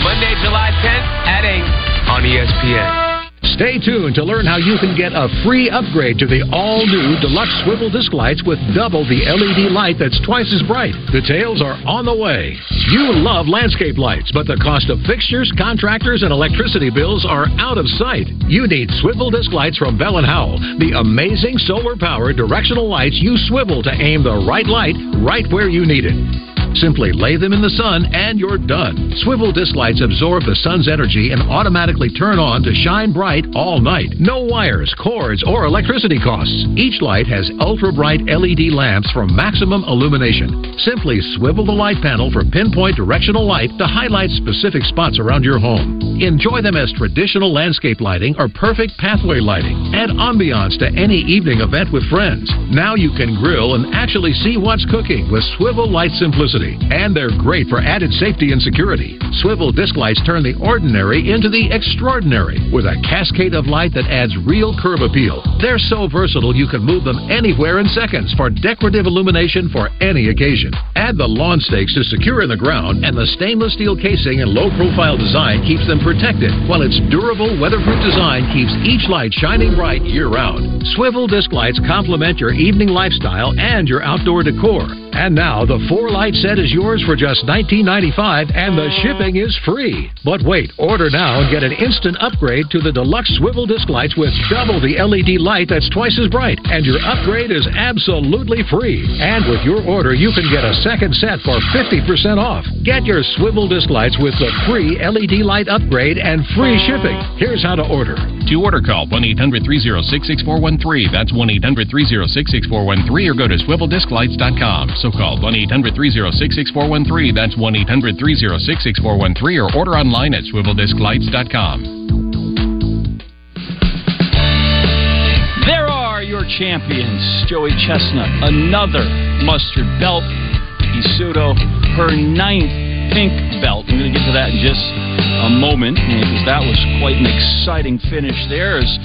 S: Monday, July 10th at 8
O: on ESPN.
E: Stay tuned to learn how you can get a free upgrade to the all-new deluxe swivel disc lights with double the LED light that's twice as bright. Details are on the way. You love landscape lights, but the cost of fixtures, contractors, and electricity bills are out of sight. You need swivel disc lights from Bell & Howell, the amazing solar-powered directional lights you swivel to aim the right light right where you need it. Simply lay them in the sun and you're done. Swivel disc lights absorb the sun's energy and automatically turn on to shine bright all night. No wires, cords, or electricity costs. Each light has ultra bright LED lamps for maximum illumination. Simply swivel the light panel for pinpoint directional light to highlight specific spots around your home. Enjoy them as traditional landscape lighting or perfect pathway lighting. Add ambiance to any evening event with friends. Now you can grill and actually see what's cooking with swivel light simplicity. And they're great for added safety and security. Swivel disc lights turn the ordinary into the extraordinary with a cascade of light that adds real curb appeal. They're so versatile you can move them anywhere in seconds for decorative illumination for any occasion. Add the lawn stakes to secure in the ground, and the stainless steel casing and low profile design keeps them protected, while its durable, weatherproof design keeps each light shining bright year round. Swivel disc lights complement your evening lifestyle and your outdoor decor. And now the four light set is yours for just $19.95 and the shipping is free. But wait, order now and get an instant upgrade to the deluxe swivel disc lights with double the LED light that's twice as bright. And your upgrade is absolutely free. And with your order, you can get a second set for 50% off. Get your swivel disc lights with the free LED light upgrade and free shipping. Here's how to order.
F: To order, call 1 800 306 6413. That's 1 800 306 6413 or go to swiveldisclights.com. So call 1 800 306 6413. That's 1 800 306 6413 or order online at swiveldisclights.com.
D: There are your champions. Joey Chestnut, another mustard belt. Isudo, her ninth pink belt. I'm going to get to that in just a moment because that was quite an exciting finish there. As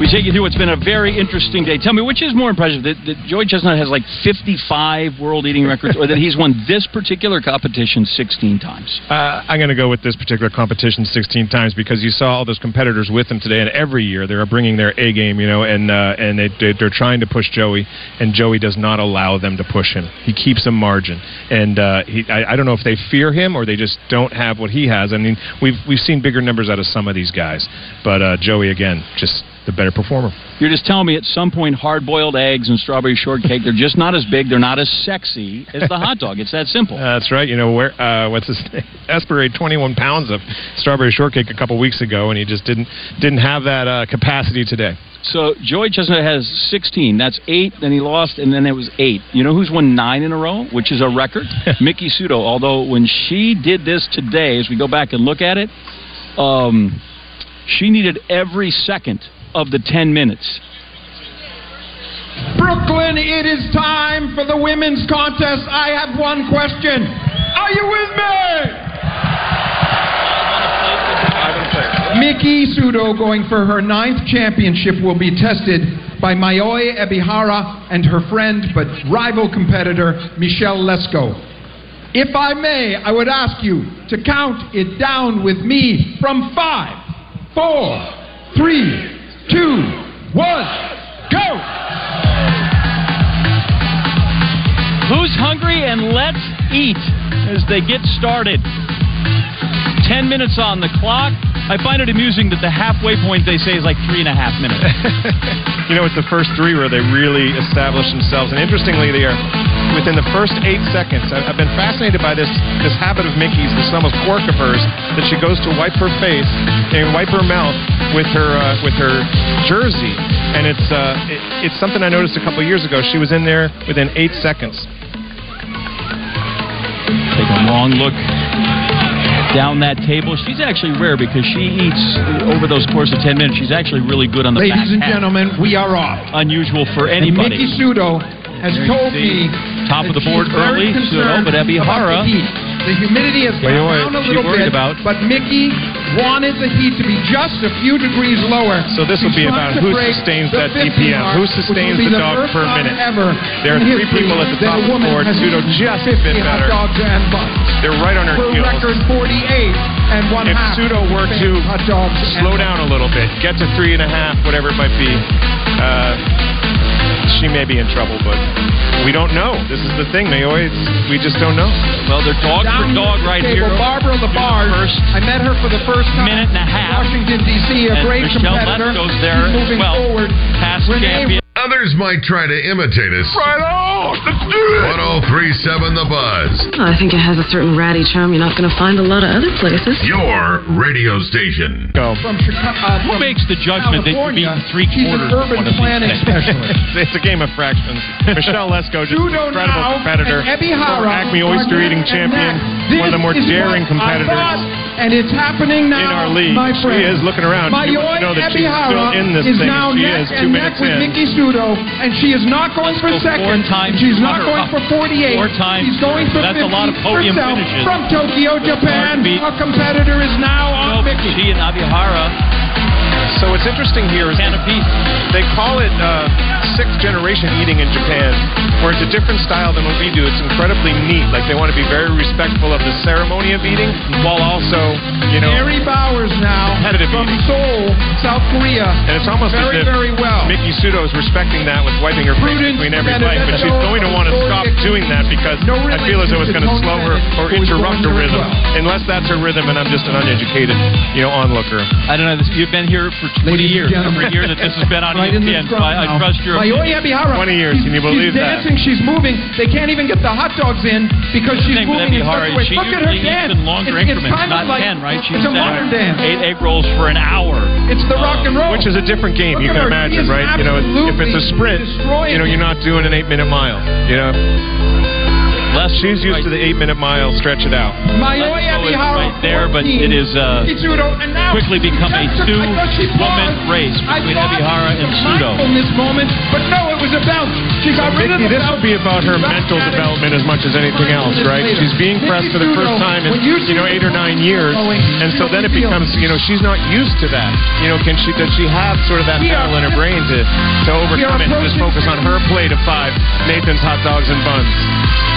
D: we take you through what's been a very interesting day. Tell me, which is more impressive, that, that Joey Chestnut has like 55 world eating records, or that he's won this particular competition 16 times?
C: Uh, I'm going to go with this particular competition 16 times because you saw all those competitors with him today, and every year they're bringing their A game, you know, and uh, and they, they they're trying to push Joey, and Joey does not allow them to push him. He keeps a margin, and uh, he I, I don't know if they fear him or they just don't have what he has. I mean, we've we've seen bigger numbers out of some of these guys, but uh, Joey again just the better performer.
D: You're just telling me at some point hard boiled eggs and strawberry shortcake, they're just not as big, they're not as sexy as the hot dog. It's that simple.
C: That's right. You know where? Uh, what's his name? <laughs> Esper ate 21 pounds of strawberry shortcake a couple weeks ago, and he just didn't didn't have that uh, capacity today.
D: So Joey Chestnut has 16. That's eight. Then he lost, and then it was eight. You know who's won nine in a row, which is a record? <laughs> Miki Sudo. Although when she did this today, as we go back and look at it, um, she needed every second of the 10 minutes.
B: Brooklyn, it is time for the women's contest. I have one question. Are you with me? Miki Sudo, going for her ninth championship, will be tested by Mayoi Ebihara and her friend but rival competitor Michelle Lesko. If I may, I would ask you to count it down with me from five, four, three, two, one, go!
D: Who's hungry and let's eat as they get started. 10 minutes on the clock. I find it amusing that the halfway point they say is like three and a half minutes. <laughs>
C: You know, it's the first three where they really establish themselves. And interestingly, they are within the first eight seconds. I- I've been fascinated by this this habit of Miki's, this almost quirk of hers, that she goes to wipe her face and wipe her mouth with her uh, with her jersey. And it's uh, it, it's something I noticed a couple years ago. She was in there within eight seconds.
D: Take a long look down that table. She's actually rare because she eats over those course of 10 minutes. She's actually really good on the back
B: Ladies and
D: half.
B: gentlemen, we are off.
D: Unusual for
B: And
D: Mickey
B: Miki Sudo has told me
D: top of the board early, Sudo,
B: concerned
D: but Ebihara-
B: the. The humidity has gone down a little bit,
D: about-
B: but Miki wanted the heat to be just a few degrees lower.
C: So this will be about who sustains that
B: 50
C: DPM,
B: mark,
C: who sustains
B: be
C: the dog per minute.
B: Ever
C: There are three people at the top of the board.
B: Sudo
C: just a
B: 50
C: bit better. They're right on her
B: Her
C: heels.
B: record 48 and one
C: If
B: half.
C: Pseudo were to slow down a little bit, get to three and a half, whatever it might be, uh, she may be in trouble, but we don't know. This is the thing, Mayoi. It's, we just don't know.
D: Well, they're dog
B: Down
D: for dog right
B: table,
D: here.
B: Barbara Labarge.
D: first
B: I met her for the first time.
D: minute and a half.
B: Washington D.C. A
D: And
B: great
D: Michelle
B: competitor.
D: Lesko's there
B: She's
D: as
B: moving
D: well.
B: forward.
D: Past
B: Renee
D: champion.
A: Others might try to imitate us.
B: Right on. Let's do it!
A: 1037 The Buzz.
V: I think it has a certain ratty charm you're not going to find a lot of other places.
A: Your radio station.
C: Go.
B: From Chicago. Uh,
D: Who
B: from
D: makes the judgment that you
B: California.
D: beat three
B: She's
D: quarters
B: an
D: of
B: urban
D: one of
B: planning specialist.
C: it's a game of fractions. Michelle Lesko, just an incredible
B: now,
C: competitor.
B: and Ebihara
C: former Acme oyster eating champion,
B: neck.
C: one of the more daring competitors
B: and it's happening now,
C: in our league.
B: my
C: She is looking around. You know that she's
B: Ebihara
C: still in this
B: is
C: thing.
B: now
C: She
B: neck
C: is two
B: and neck
C: minutes
B: with
C: in.
B: Miki Sudo, and she is not going for
D: Let's
B: second.
D: times
B: She's not going
D: runner-up.
B: for 48.
D: Four times.
B: She's going for
D: That's
B: 50
D: a lot of podium
B: herself
D: finishes.
B: from Tokyo, Japan. A competitor is now on Miki.
D: she and Ebihara.
C: So what's interesting here is
D: Can
C: they call it uh, sixth generation eating in Japan, where it's a different style than what we do. It's incredibly neat. Like they want to be very respectful of the ceremony of eating, while also, you know,
B: Mary Bowers now
C: Competitive
B: from
C: eating.
B: Seoul, South Korea.
C: and it's almost
B: very,
C: as if
B: very well.
C: Miki Sudo is respecting that with wiping her face between every bite, but she's going to want to stop doing that because
B: No
C: I feel as though it's going to slow her or interrupt her
B: going there as
C: rhythm.
B: well.
C: Unless that's her rhythm, and I'm just an uneducated, you know, onlooker.
D: I don't know. This, you've been here for 20
B: Ladies and
D: years. Every year that this has been on
B: Right the
D: ESPN. So I, I trust your
B: Ebihara.
C: 20 years,
B: She's,
C: can you believe
B: she's
C: that?
B: dancing, she's moving. They can't even get the hot dogs in because she's moving in such a way. Look at her dance.
D: eats in longer
B: it's, it's kind
D: not
B: of like,
D: 10, right? She's
B: it's a modern dance.
D: eight egg rolls for an hour.
B: It's the rock um, and roll.
C: Which is a different game,
B: Look
C: you can
B: her.
C: Imagine, right? You know, if it's a sprint, you know, you're not doing an eight minute mile. You know,
D: Les
C: she's used to the eight minute mile. Stretch it out.
B: Mayoi
D: Lesko is
B: Ebihara.
D: right there, but it is uh,
B: Kitsudo, and now
D: quickly become a two-woman race between Ebihara and Sudo.
B: in this moment, but no, it was a bounce. She got rid of the
C: this will be about her mental development as much as anything else, right? She's being pressed for the first time in you know eight or nine years, and so then it becomes you know she's not used to that. You know, can she does she have sort of that battle in her brain to to overcome it and just focus on her plate of five Nathan's hot dogs and buns?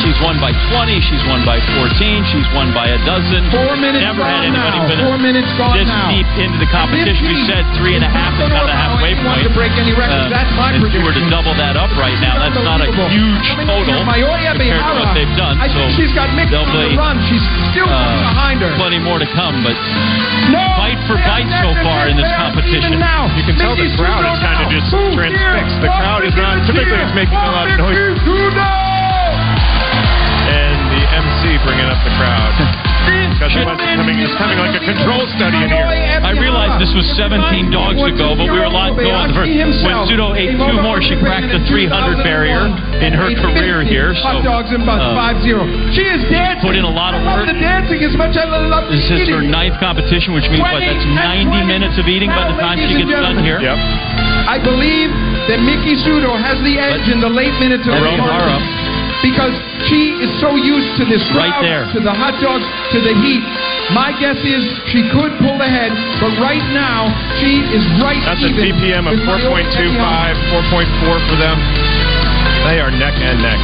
D: She's won by 20. She's won by 14. She's won by a dozen.
B: Four minutes
D: Never had
B: gone
D: anybody
B: now.
D: been
B: Four minutes gone
D: this
B: now.
D: deep into the competition. We said three and a half is kind of the halfway
B: Want
D: point.
B: to break any records?
D: Uh,
B: That's my
D: if you were to
B: prediction.
D: double that up right now, that's not a
B: Unbelievable.
D: huge
B: Coming
D: total
B: here, Mayoya
D: compared to
B: Behara.
D: what they've done.
B: I
D: so
B: think she's got mixed
D: there'll
B: on the
D: be
B: run. She's still
D: uh,
B: behind her.
D: plenty more to come, but
B: No,
D: fight for bite so far in this competition.
B: now.
C: You can tell the
B: Miki
C: crowd is
B: Sudo
C: kind of
B: now.
C: just
B: Who's
C: transfixed.
B: here?
C: The crowd is not typically it's making a lot of noise. MC bringing up the crowd. <laughs> Because it coming, it's coming like a control study in here.
D: I realized this was 17 dogs ago, but we were allowed to go on the first. When Sudo ate two more, she cracked the 300 barrier in her career here. So
B: Hot dogs and buns,
D: uh,
B: 5-0. She is dancing.
D: put in a lot of work.
B: the dancing as much as I love
D: This is her ninth competition, which means what? That's 90 minutes of eating by the time she gets done here.
C: Yep.
B: I believe that Miki Sudo has the edge in the late minutes of the
D: Ebihara.
B: market because she is so used to this
D: Right
B: crowd,
D: there.
B: to the hot dogs, to the heat. My guess is she could pull ahead, but right now she is right
C: That's a
B: even
C: DPM of 4.25, 4.4 for them. They are neck and neck.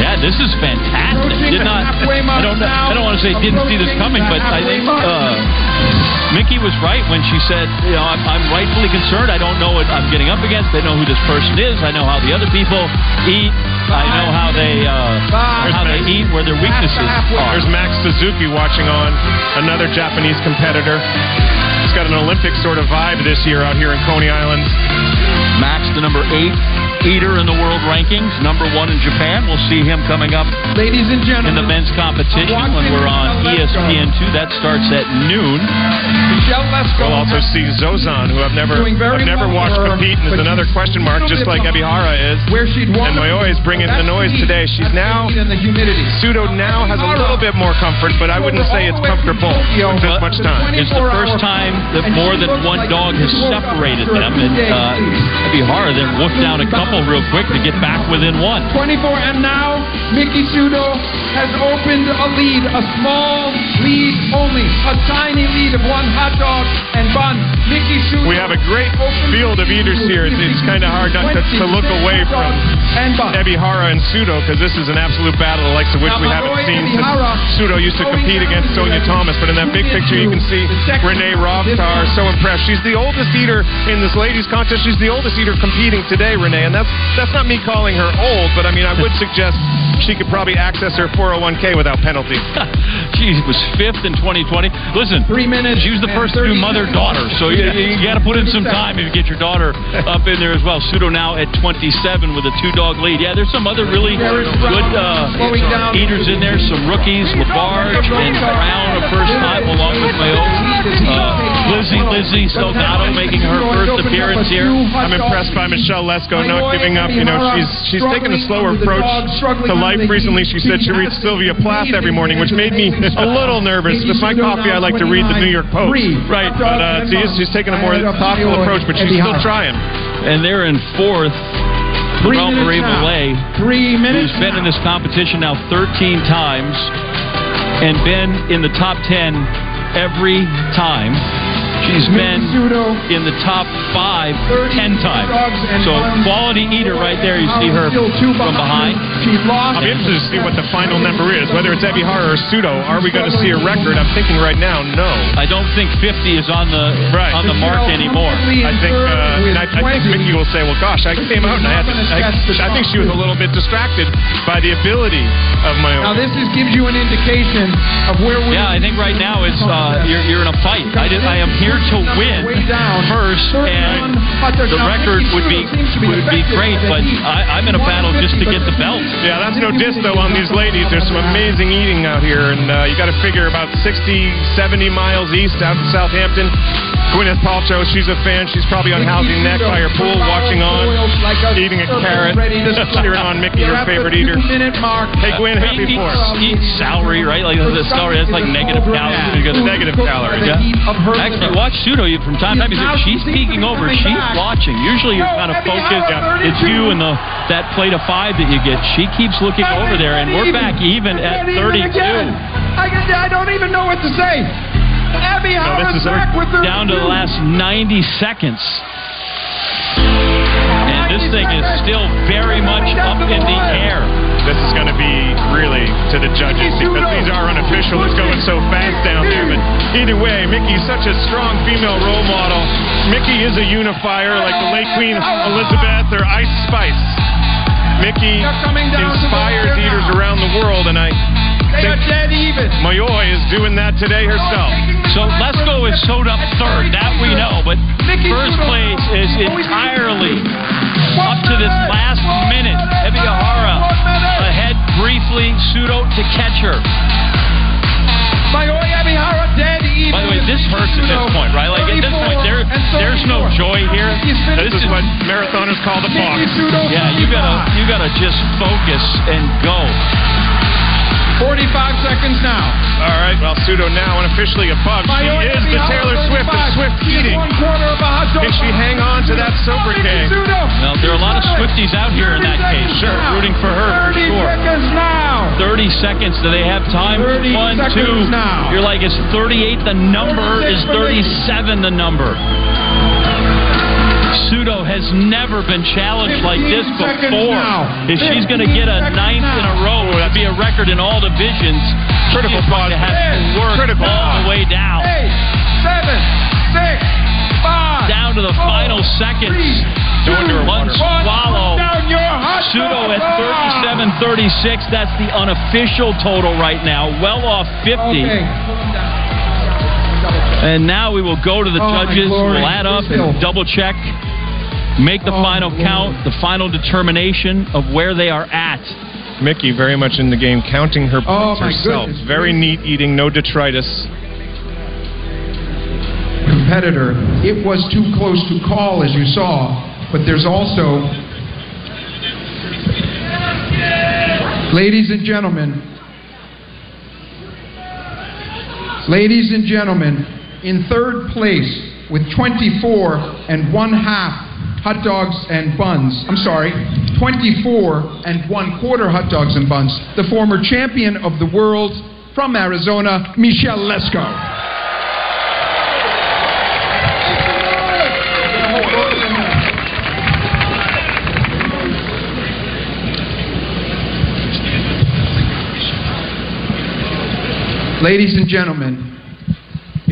D: Yeah, this is fantastic. Did not. I don't.
B: now.
D: I don't want to say didn't see this coming, but I think uh, Miki was right when she said, you know, I'm, I'm rightfully concerned. I don't know what I'm getting up against. I know who this person is. I know how the other people eat. I know how they uh, how they eat, where their weaknesses are.
C: There's Max Suzuki watching on, another Japanese competitor. He's got an Olympic sort of vibe this year out here in Coney Island.
D: Max, the number eight eater in the world rankings, number one in Japan. We'll see him coming up
B: Ladies and gentlemen, in
D: the men's competition when we're on E ESPN2. That starts at noon.
B: Michelle Lesko.
C: We'll also see Zozan, who I've never I've never
B: well
C: watched
B: her,
C: compete and is another question mark, just like Ebihara is.
B: where she'd
C: And
B: want
C: Moyo is bringing the noise today. She's now
B: in the humidity.
C: Sudo now has a little bit more comfort, but I wouldn't say it's comfortable with this much time.
D: It's the first time that more than one dog has separated them, and uh, Ebihara then whooped down a couple real quick to get back within one.
B: 24, and now Miki Sudo has opened a lead, a small lead only, a tiny lead of one hot dog and bun. Miki Sudo.
C: We have a great field of eaters here. It's, it's kind of hard not to, to look away from and Ebihara and Sudo because this is an absolute battle the likes of which we haven't seen since Sudo used to compete against Sonya Thomas. But in that big picture, you can see Renee Rovtar so impressed. She's the oldest eater in this ladies contest. She's the oldest eater competing today, Renee, and that's that's not me calling her old, but I mean I would <laughs> suggest she could probably access her 401k without penalty. <laughs>
D: She was fifth in 2020. Listen,
B: three minutes.
D: She was the first to do mother daughter, so you, you got to put in some time if you get your daughter up in there as well. Sudo now at 27 with a two dog lead. Yeah, there's some other really good uh, eaters in there. Some rookies, Labarge and Brown a first time along with Mayo. Uh, Lizzie Lizzie Salgado making her first appearance here.
C: I'm impressed by Michelle Lesko not giving up. You know, she's she's taken a slower approach to life recently. She said she reads Sylvia Plath every morning, which made me a little nervous. With my coffee, I like to read the New York Post. Right, but uh, she's, she's taken a more thoughtful approach, but she's still trying.
D: And they're in fourth.
B: Three minutes
D: Marie
B: now.
D: Malay,
B: Three minutes.
D: who's been in this competition now 13 times and been in the top 10 every time. She's been in the top five 10 times. So quality eater right there. You see her from behind.
C: I'm interested to see what the final number is, whether it's Ebihara or Sudo. Are we going to see a record? I'm thinking right now, no.
D: I don't think 50 is on the
C: Right.
D: on the mark anymore.
C: I think uh, and I, I think Miki will say, "Well, gosh, I came out and I had to, I, I think she was a little bit distracted by the ability of my own.
B: Now this is, gives you an indication of where we.
D: Yeah, I think right now it's uh, you're, you're in a fight. I, did, I am here to win first, and the record would be would be great, but I, I'm in a battle just to get the belt.
C: Yeah, that's no diss though on these ladies. There's some amazing eating out here, and uh, you got to figure about 60, 70 miles east out in Southampton. Gwyneth Paltrow, she's a fan. She's probably on Housing Neck by her pool, watching on, eating a carrot, <laughs> cheering on Miki, her favorite eater.
B: Minute mark.
C: Hey, Gwen, happy
D: eat,
C: for
D: eat celery, right? Like the celery, that's like negative calories. because
C: Negative calories.
D: Yeah. Actually, watch Sudo you from time to time. He's, she's peeking over. She's watching. Usually, you're kind of focused. It's you and the that plate of five that you get. She keeps looking over there, and we're back even at 32.
B: I, I don't even know what to say. Abby Howard's back with her
D: down to the last 90 seconds. And this thing is still very much up in the air.
C: This is going to be really to the judges because these are unofficial. It's going so fast down there. But either way, Miki's such a strong female role model. Miki is a unifier like the late Queen Elizabeth or Ice Spice. Miki inspires eaters around the world, and I
B: They are
C: think
B: dead even.
C: Mayoi is doing that today herself.
D: So Lesko is sewed up third, that we know, but first place is entirely up to this last minute. Ebihara ahead briefly, Sudo to catch her.
B: Dead.
D: By the way, this hurts at this point, right? Like at this point, there there's no joy here.
C: This is what marathoners call the box.
D: Yeah, you gotta you gotta just focus and go.
B: 45 seconds now.
C: All right, well, Sudo now unofficially above. She is the Taylor Swift of Swift
B: She is
C: eating.
B: Of a hot dog.
C: Can she hang on to that sobriquet?
D: Well, there are a lot of Swifties out here in that case, sure, rooting for her for sure.
B: 30 seconds now.
D: 30 seconds. Do they have time?
B: 30
D: One,
B: seconds
D: two.
B: now.
D: You're like, it's 38 the number? Is 37 the number? Sudo has never been challenged like this before.
B: now.
D: If she's going to get a
B: 15
D: ninth in a row, that'd be a record in all divisions.
C: Critical
D: she's going to have to work
C: Critical
D: all the way down.
B: Eight, seven, six, five,
D: Down to the
B: four,
D: final seconds.
B: two,
D: Under one
B: one.
D: swallow.
B: Put down your hot
D: Sudo
B: dog.
D: at 37 36. That's the unofficial total right now. Well off 50.
B: Okay.
D: And now we will go to the
B: Oh,
D: judges. We'll add up and double check. Make the
B: Oh,
D: final
B: glory.
D: count, the final determination of where they are at.
C: Miki very much in the game, counting her
B: Oh,
C: points
B: my
C: herself.
B: goodness
C: Very neat eating, no detritus.
B: competitor. It was too close to call, as you saw, but there's also, ladies and gentlemen, ladies and gentlemen, in third place with 24 and one half hot dogs and buns. I'm sorry, 24 and one quarter hot dogs and buns. The former champion of the world from Arizona, Michelle Lesko. Ladies and gentlemen,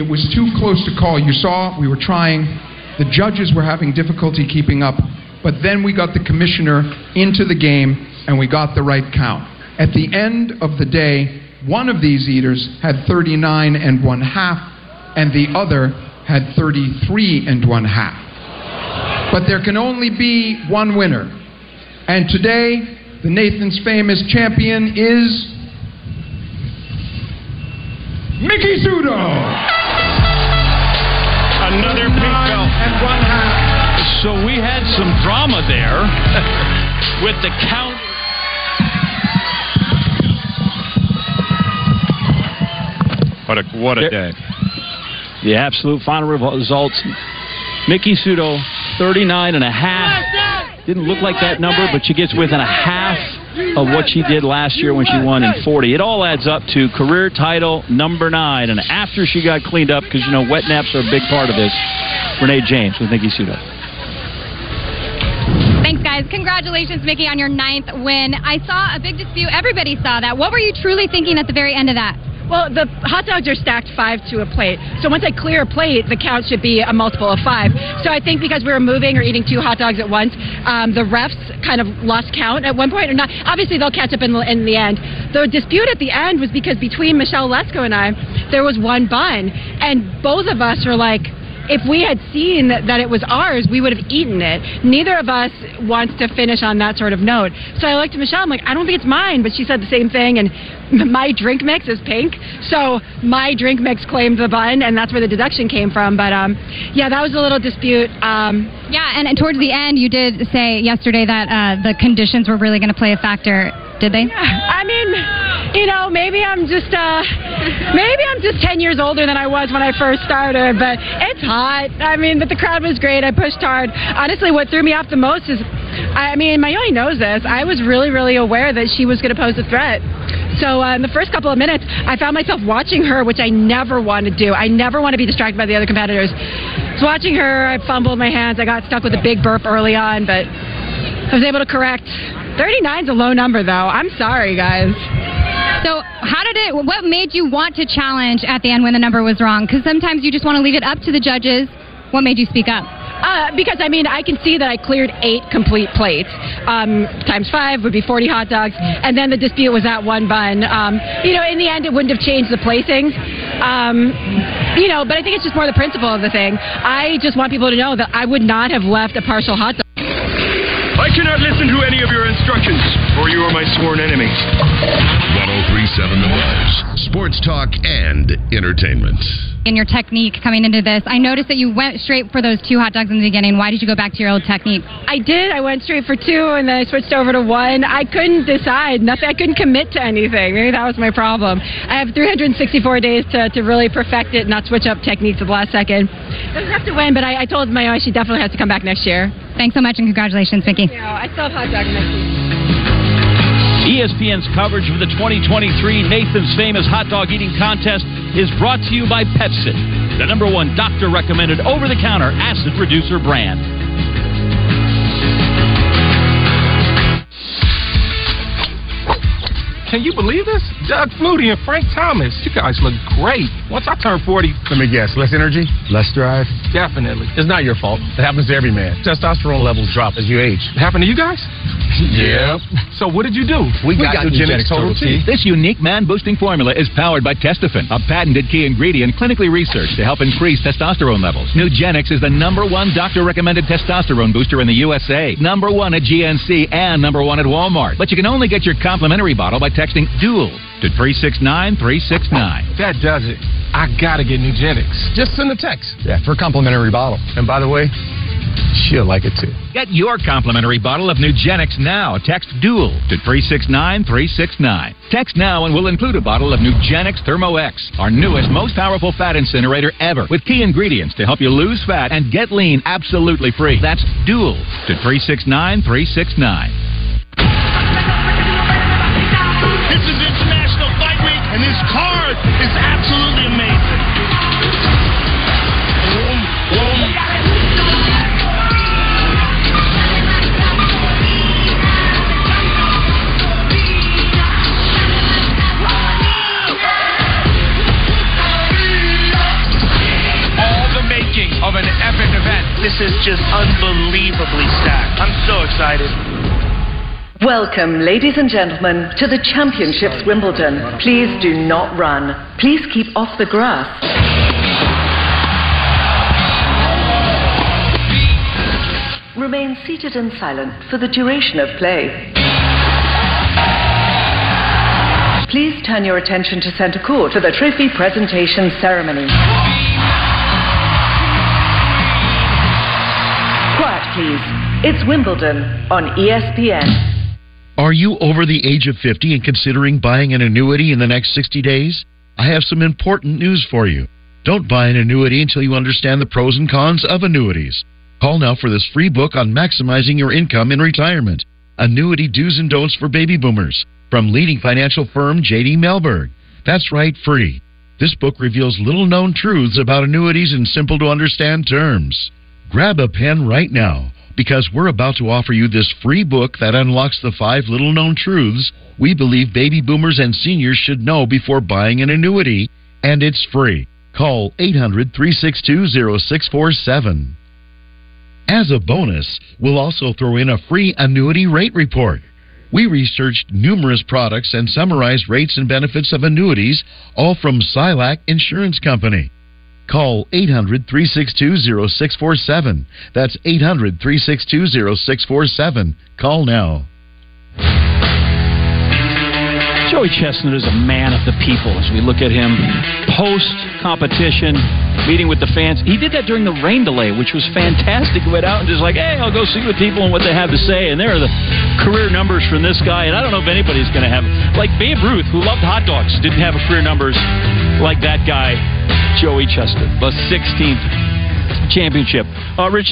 B: it was too close to call. You saw we were trying. The judges were having difficulty keeping up. But then we got the commissioner into the game and we got the right count. At the end of the day, one of these eaters had 39 and one half, and the other had 33 and one half. But there can only be one winner. And today, the Nathan's famous champion is Miki Sudo.
C: Another pink belt.
B: And one half.
D: So we had some drama there <laughs> with the count.
C: What a what a day.
D: The absolute final results. Miki Sudo, 39 and a half. Didn't look like that number, but she gets within a half of what she did last year when she won in 40. It all adds up to career title number nine. And after she got cleaned up, because, you know, wet naps are a big part of this, Renee James with Miki Sudo.
L: Thanks, guys. Congratulations, Miki, on your ninth win. I saw a big dispute. Everybody saw that. What were you truly thinking at the very end of that?
M: Well, the hot dogs are stacked five to a plate. So once I clear a plate, the count should be a multiple of five. So I think because we were moving or eating two hot dogs at once, um, the refs kind of lost count at one point. Or not. Obviously, they'll catch up in the, in the end. The dispute at the end was because between Michelle Lesko and I, there was one bun, and both of us were like. If we had seen that, it was ours, we would have eaten it. Neither of us wants to finish on that sort of note. So I looked at Michelle. I'm like, I don't think it's mine, but she said the same thing. And <laughs> my drink mix is pink, so my drink mix claimed the bun, and that's where the deduction came from. But um, yeah, that was a little dispute. Um,
L: Yeah, and, and towards the end, you did say yesterday that uh, the conditions were really going to play a factor. Did they?
M: I mean, you know, maybe I'm just uh, maybe I'm just ten years older than I was when I first started, but it's hot. I mean, but the crowd was great. I pushed hard. Honestly, what threw me off the most is, I mean, Mayoi knows this. I was really, really aware that she was going to pose a threat. So uh, in the first couple of minutes, I found myself watching her, which I never want to do. I never want to be distracted by the other competitors. So watching her, I fumbled my hands. I got stuck with a big burp early on, but I was able to correct. 39's a low number, though. I'm sorry, guys.
L: So, how did it? What made you want to challenge at the end when the number was wrong? Because sometimes you just want to leave it up to the judges. What made you speak up?
M: Uh, because I mean, I can see that I cleared eight complete plates. Um, times five would be 40 hot dogs, and then the dispute was that one bun. Um, you know, in the end, it wouldn't have changed the placings. Um, you know, but I think it's just more the principle of the thing. I just want people to know that I would not have left a partial hot dog.
W: I cannot listen to any of your instructions, for you are my sworn enemy.
A: 1037 The Buzz. Sports talk and entertainment.
L: In your technique coming into this, I noticed that you went straight for those two hot dogs in the beginning. Why did you go back to your old technique?
M: I did. I went straight for two, and then I switched over to one. I couldn't decide. Nothing. I couldn't commit to anything. Maybe that was my problem. I have 364 days to, to really perfect it, not switch up techniques at the last second. Doesn't have to win, but I, I told Mayo she definitely has to come back next year.
L: Thanks so much and congratulations, Miki.
M: You know, I still have hot dogs next week.
D: ESPN's coverage of the 2023 Nathan's Famous Hot Dog Eating Contest is brought to you by Pepcid, the number one doctor recommended over the counter acid reducer brand.
P: Can you believe this? Doug Flutie and Frank Thomas. You guys look great. Once I turn 40,
Q: Let me guess. Less energy, less drive.
P: definitely.
Q: It's not your fault. It happens to every man. Testosterone levels drop as you age.
P: Happened to you guys? <laughs>
Q: Yeah.
P: So what did you do?
Q: We, got, Nugenix Total T.
R: This unique man boosting formula is powered by Testofen, a patented key ingredient clinically researched to help increase testosterone levels. Nugenix is the number one doctor recommended testosterone booster in the USA, number one at GNC, and number one at Walmart. But you can only get your complimentary bottle by texting DUAL to 369 369.
P: That does it. I gotta get Nugenix.
Q: Just send a text. Yeah, for a complimentary bottle. And by the way, she'll like it too.
R: Get your complimentary bottle of Nugenix now. Text DUAL to 369 369. Text now and we'll include a bottle of Nugenix Thermo X, our newest, most powerful fat incinerator ever, with key ingredients to help you lose fat and get lean absolutely free. That's DUAL to 369
S: card is absolutely amazing.
W: All the making of an epic event.
O: This is just unbelievably stacked. I'm so excited.
X: Welcome, ladies and gentlemen, to the Championships Wimbledon. Please do not run. Please keep off the grass. Remain seated and silent for the duration of play. Please turn your attention to center court for the trophy presentation ceremony. Quiet, please. It's Wimbledon on ESPN.
T: Are you over the age of 50 and considering buying an annuity in the next 60 days? I have some important news for you. Don't buy an annuity until you understand the pros and cons of annuities. Call now for this free book on maximizing your income in retirement. Annuity Do's and Don'ts for Baby Boomers from leading financial firm JD Mellberg. That's right, free. This book reveals little known truths about annuities in simple to understand terms. Grab a pen right now because we're about to offer you this free book that unlocks the five little known truths we believe baby boomers and seniors should know before buying an annuity, and it's free. Call 800 362 0647. As a bonus, we'll also throw in a free annuity rate report. We researched numerous products and summarized rates and benefits of annuities, all from Silac Insurance Company. Call 800 362 0647. That's 800 362 0647. Call now.
D: Joey Chestnut is a man of the people as we look at him post competition, meeting with the fans. He did that during the rain delay, which was fantastic. He went out and just like, hey, I'll go see what people and what they have to say. And there are the career numbers from this guy. And I don't know if anybody's going to have like Babe Ruth, who loved hot dogs, didn't have a career numbers like that guy, Joey Chestnut, the 16th championship. Uh, Rich.